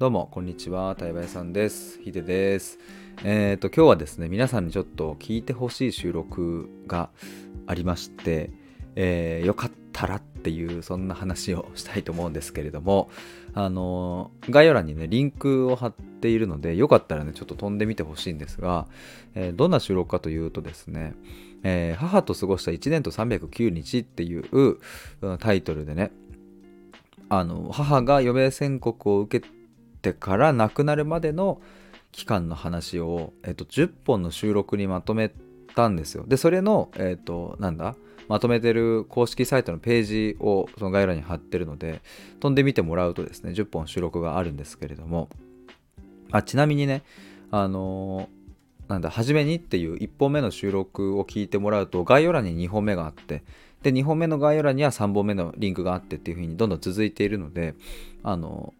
どうも、こんにちは。対話屋さんです。ヒデです。えっ、ー、と、今日はですね、皆さんにちょっと聞いてほしい収録がありまして、えー、よかったらっていう、そんな話をしたいと思うんですけれども、あのー、概要欄にね、リンクを貼っているので、よかったらね、ちょっと飛んでみてほしいんですが、えどんな収録かというとですね、え母と過ごした1年と309日っていうタイトルでね、あの母が余命宣告を受けててから亡くなるまでの期間の話を、えっと、10本の収録にまとめたんですよ。で、それの、えっと、なんだ？まとめてる公式サイトのページをその概要欄に貼ってるので、飛んでみてもらうとですね、10本収録があるんですけれども、あちなみにね、あのー、なんだ、初めにっていう1本目の収録を聞いてもらうと、概要欄に2本目があって、で、2本目の概要欄には3本目のリンクがあってっていう風にどんどん続いているので、あの、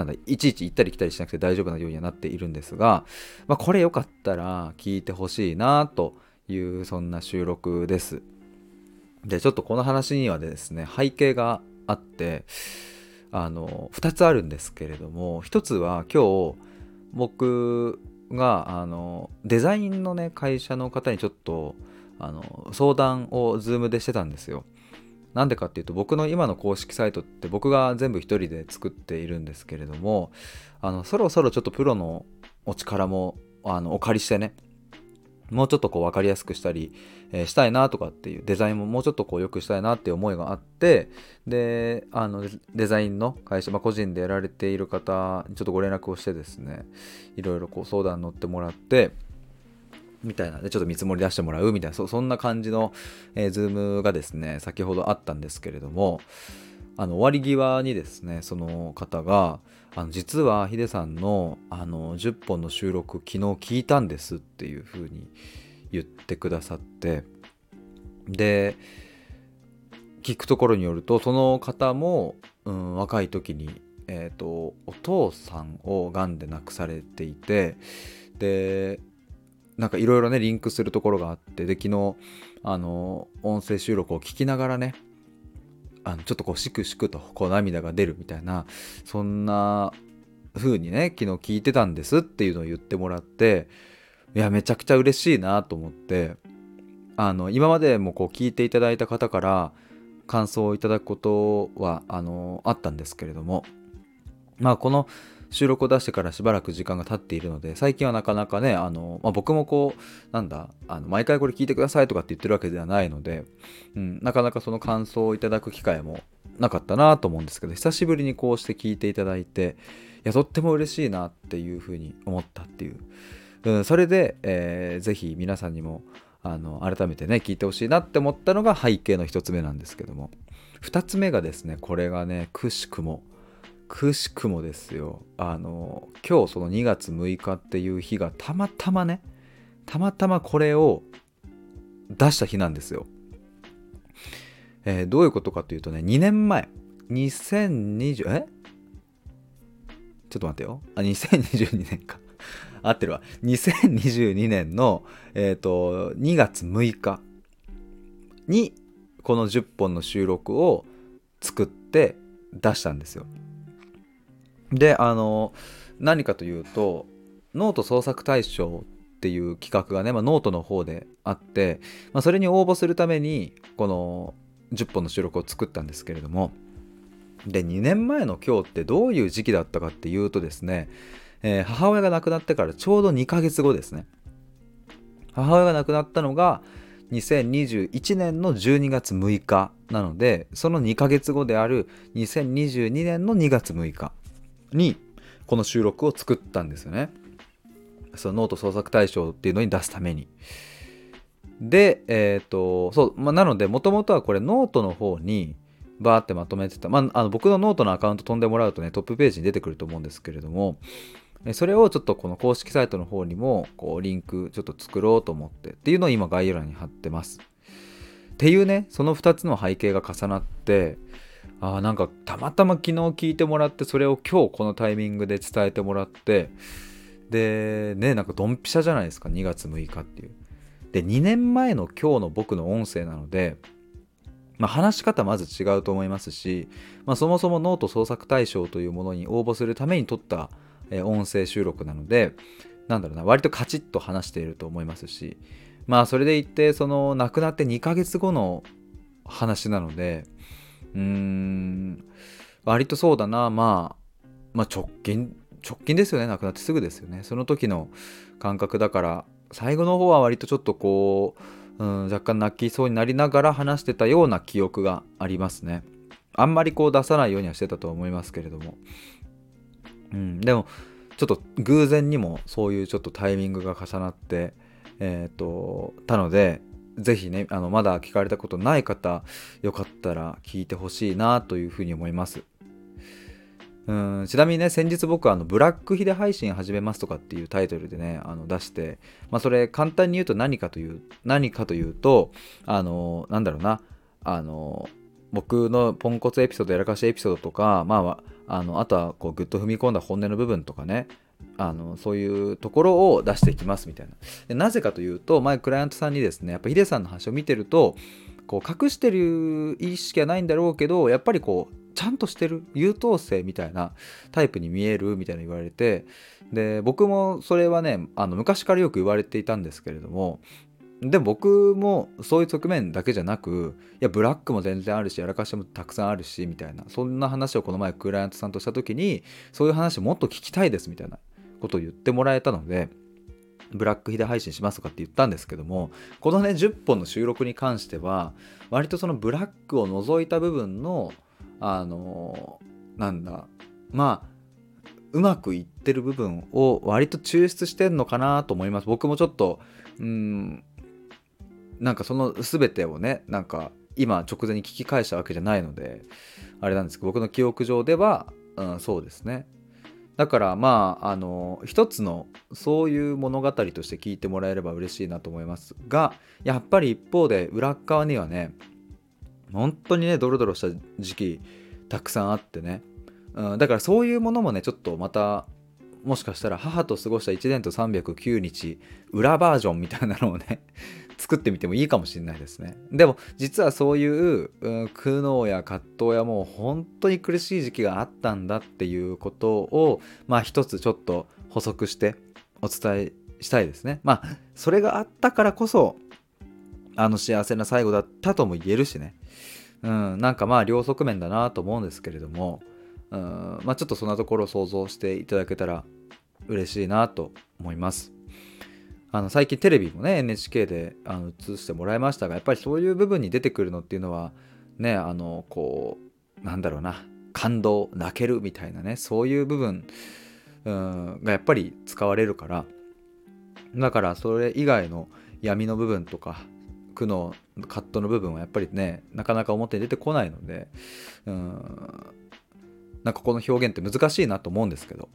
なんだ、いちいち行ったり来たりしなくて大丈夫なようにはなっているんですが、まあ、これよかったら聞いてほしいなというそんな収録です。で、ちょっとこの話にはですね、背景があって、あの、2つあるんですけれども、1つは今日、僕が、あの、デザインのね、会社の方にちょっと、あの、相談を Zoom でしてたんですよ。なんでかっていうと僕の今の公式サイトって僕が全部一人で作っているんですけれどもあのそろそろちょっとプロのお力もあのお借りしてねもうちょっとこう分かりやすくしたり、えー、したいなとかっていうデザインももうちょっとこう良くしたいなっていう思いがあってであのデザインの会社、まあ、個人でやられている方にちょっとご連絡をしてですねいろいろこう相談乗ってもらってみたいなでちょっと見積もり出してもらうみたいなそそんな感じの、えー、ズームがですね先ほどあったんですけれどもあの終わり際にですねその方があの実はヒデさんのあの10本の収録昨日聞いたんですっていう風に言ってくださってで聞くところによるとその方も、うん、若い時に、えーとお父さんをがんで亡くされていてでなんかいろいろねリンクするところがあってで昨日あの音声収録を聞きながらねあのちょっとこうしくしくとこう涙が出るみたいなそんな風にね昨日聞いてたんですっていうのを言ってもらっていやめちゃくちゃ嬉しいなと思ってあの今までもこう聞いていただいた方から感想をいただくことはあのあったんですけれどもまあこの収録を出してからしばらく時間が経っているので、最近はなかなかね、あの、まあ、僕もこう、なんだ、あの毎回これ聞いてくださいとかって言ってるわけではないので、うん、なかなかその感想をいただく機会もなかったなと思うんですけど、久しぶりにこうして聞いていただいて、いや、とっても嬉しいなっていうふうに思ったっていう。うん、それで、えー、ぜひ皆さんにも、あの、改めてね、聞いてほしいなって思ったのが背景の一つ目なんですけども。二つ目がですね、これがね、くしくも、くしくもですよ。あの今日その2月6日っていう日がたまたまねたまたまこれを出した日なんですよ、えー、どういうことかというとね2年前2020え？ちょっと待ってよ。あ2022年か。合ってるわ。2022年の、えー、と2月6日にこの10本の収録を作って出したんですよ。であの何かというとノート創作大賞っていう企画がね、まあ、ノートの方であって、まあ、それに応募するためにこの10本の収録を作ったんですけれどもで2年前の今日ってどういう時期だったかっていうとですね、えー、母親が亡くなってからちょうど2ヶ月後ですね。母親が亡くなったのが2021年の12月6日なのでその2ヶ月後である2022年の2月6日。にこの収録を作ったんですよね。そのノート創作大賞っていうのに出すために。で、えっ、ー、と、そう、まあ、なので、もともとはこれノートの方にバーってまとめてた。まあ、あの僕のノートのアカウント飛んでもらうとね、トップページに出てくると思うんですけれども、それをちょっとこの公式サイトの方にも、こう、リンクちょっと作ろうと思ってっていうのを今概要欄に貼ってます。っていうね、その2つの背景が重なって、あなんかたまたま昨日聞いてもらってそれを今日このタイミングで伝えてもらってでねなんかドンピシャじゃないですか2月6日っていう。で2年前の今日の僕の音声なのでまあ、話し方まず違うと思いますし、まあ、そもそもノート創作大賞というものに応募するために撮った、音声収録なのでなんだろうな割とカチッと話していると思いますしまあそれで言ってその亡くなって2ヶ月後の話なのでうーん。割とそうだな、まあ、まあ直近直近ですよね。亡くなってすぐですよね。その時の感覚だから。最後の方は割とちょっとこううん、若干泣きそうになりながら話してたような記憶がありますね。あんまりこう出さないようにはしてたと思いますけれども。うん、でもちょっと偶然にもそういうちょっとタイミングが重なって、えっ、ー、と、たので、ぜひね、あのまだ聞かれたことない方、よかったら聞いてほしいなというふうに思います。うんちなみにね先日僕はあのブラックヒデ配信始めますとかっていうタイトルでねあの出して、まあ、それ簡単に言うと何かという何かというとあのなんだろうなあの僕のポンコツエピソードやらかしエピソードとか、まあ、あのあとはこうグッと踏み込んだ本音の部分とかねあのそういうところを出していきますみたいな。でなぜかというと前クライアントさんにですねやっぱヒデさんの話を見てるとこう隠してる意識はないんだろうけどやっぱりこうちゃんとしてる優等生みたいなタイプに見えるみたいな言われてで僕もそれはねあの昔からよく言われていたんですけれどもでも僕もそういう側面だけじゃなくいやブラックも全然あるしやらかしもたくさんあるしみたいなそんな話をこの前クライアントさんとした時にそういう話もっと聞きたいですみたいな。ことを言ってもらえたのでブラックヒデ配信しますとかって言ったんですけどもこのね10本の収録に関しては割とそのブラックを除いた部分のあのなんだまあうまくいってる部分を割と抽出してんのかなと思います。僕もちょっとうんなんかその全てをねなんか今直前に聞き返したわけじゃないのであれなんですけど僕の記憶上では、うん、そうですね。だからまああの一つのそういう物語として聞いてもらえれば嬉しいなと思いますがやっぱり一方で裏側にはね本当にねドロドロした時期たくさんあってね、うん、だからそういうものもねちょっとまたもしかしたら母と過ごした1年と309日裏バージョンみたいなのをね作ってみてもいいかもしれないですね。でも実はそういう、うん、苦悩や葛藤やもう本当に苦しい時期があったんだっていうことをまあ一つちょっと補足してお伝えしたいですね。まあそれがあったからこそあの幸せな最後だったとも言えるしね。うん、なんかまあ両側面だなと思うんですけれども、うん、まあちょっとそんなところを想像していただけたら嬉しいなと思います。あの最近テレビもね NHK であの映してもらいましたがやっぱりそういう部分に出てくるのっていうのはねあのこうなんだろうな感動泣けるみたいなねそういう部分、うん、がやっぱり使われるからだからそれ以外の闇の部分とか苦悩葛藤の部分はやっぱりねなかなか表に出てこないのでうんなんかこの表現って難しいなと思うんですけど。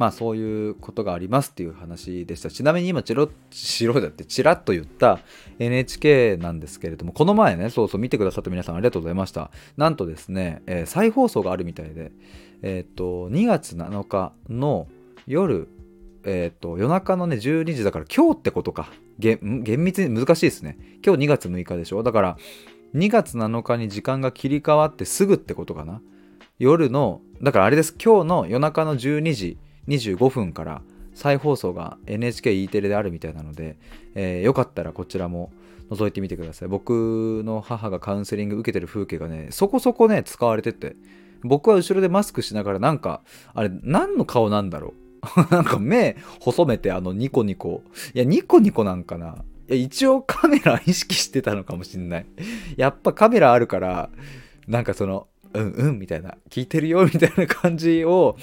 まあそういうことがありますっていう話でしたちなみに今チロチロだってチラッと言った NHK なんですけれどもこの前ねそうそう見てくださった皆さんありがとうございましたなんとですね、えー、再放送があるみたいでえっ、ー、と2月7日の夜えっ、ー、と夜中のね12時だから今日ってことか厳密に難しいですね。今日2月6日でしょだから2月7日に時間が切り替わってすぐってことかな。夜の、だからあれです。今日の夜中の12時25分から再放送が NHKE テレであるみたいなので、えー、よかったらこちらも覗いてみてください。僕の母がカウンセリング受けてる風景がね、そこそこね、使われてて、僕は後ろでマスクしながらなんか、あれ何の顔なんだろう なんか目細めてあのニコニコ。いや、ニコニコなんかな。いや、一応カメラ意識してたのかもしんない。やっぱカメラあるから、なんかその、うんうんみたいな、聞いてるよみたいな感じを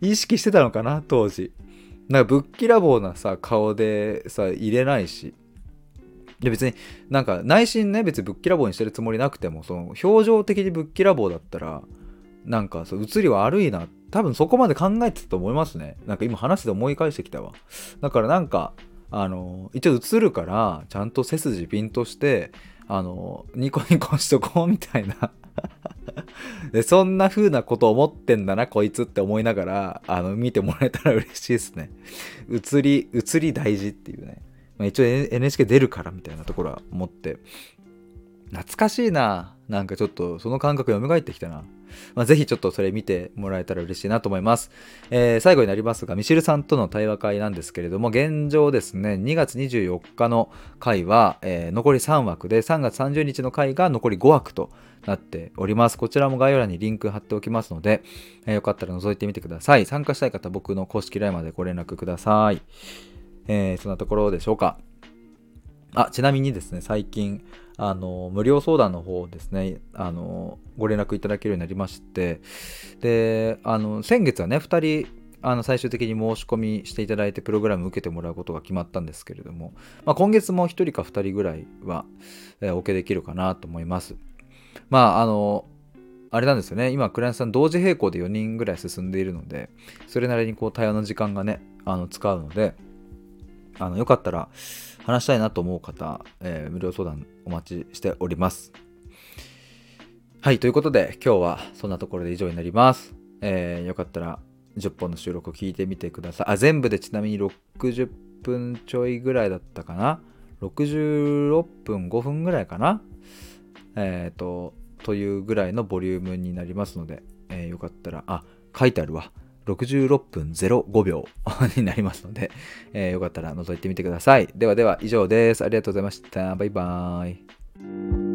意識してたのかな、当時。なんかぶっきらぼうなさ、顔でさ、入れないし。いや別になんか内心ね別にぶっきらぼうにしてるつもりなくてもその表情的にぶっきらぼうだったらなんかそう映り悪いな多分そこまで考えてたと思いますねなんか今話で思い返してきたわだからなんかあの一応映るからちゃんと背筋ピンとしてあのニコニコしとこうみたいなでそんな風なこと思ってんだなこいつって思いながらあの見てもらえたら嬉しいですね。映り映り大事っていうね、まあ、一応 NHK 出るからみたいなところは思って。懐かしいな。なんかちょっとその感覚蘇ってきたな。まあ、ぜひちょっとそれ見てもらえたら嬉しいなと思います。えー、最後になりますが、ミシルさんとの対話会なんですけれども、現状ですね、2月24日の回は、えー、残り3枠で、3月30日の回が残り5枠となっております。こちらも概要欄にリンク貼っておきますので、えー、よかったら覗いてみてください。参加したい方、僕の公式 LINE までご連絡ください。えー、そんなところでしょうか。あ、ちなみにですね、最近、あの、無料相談の方ですね、あの、ご連絡いただけるようになりまして、で、あの、先月はね、2人、あの最終的に申し込みしていただいてプログラム受けてもらうことが決まったんですけれども、まあ、今月も1人か2人ぐらいは、お受けできるかなと思います。まあ、あの、あれなんですよね、今、クライアントさん同時並行で4人ぐらい進んでいるので、それなりにこう対話の時間がね、あの使うので、あのよかったら話したいなと思う方、えー、無料相談お待ちしております。はい、ということで今日はそんなところで以上になります。えー、よかったら10本の収録を聞いてみてください。あ、全部でちなみに60分ちょいぐらいだったかな？66分5分ぐらいかな？えっ、ー、と、というぐらいのボリュームになりますので、えー、よかったら、あ、書いてあるわ。66分05秒 になりますので、えー、よかったら覗いてみてください。ではでは以上です。ありがとうございました。バイバーイ。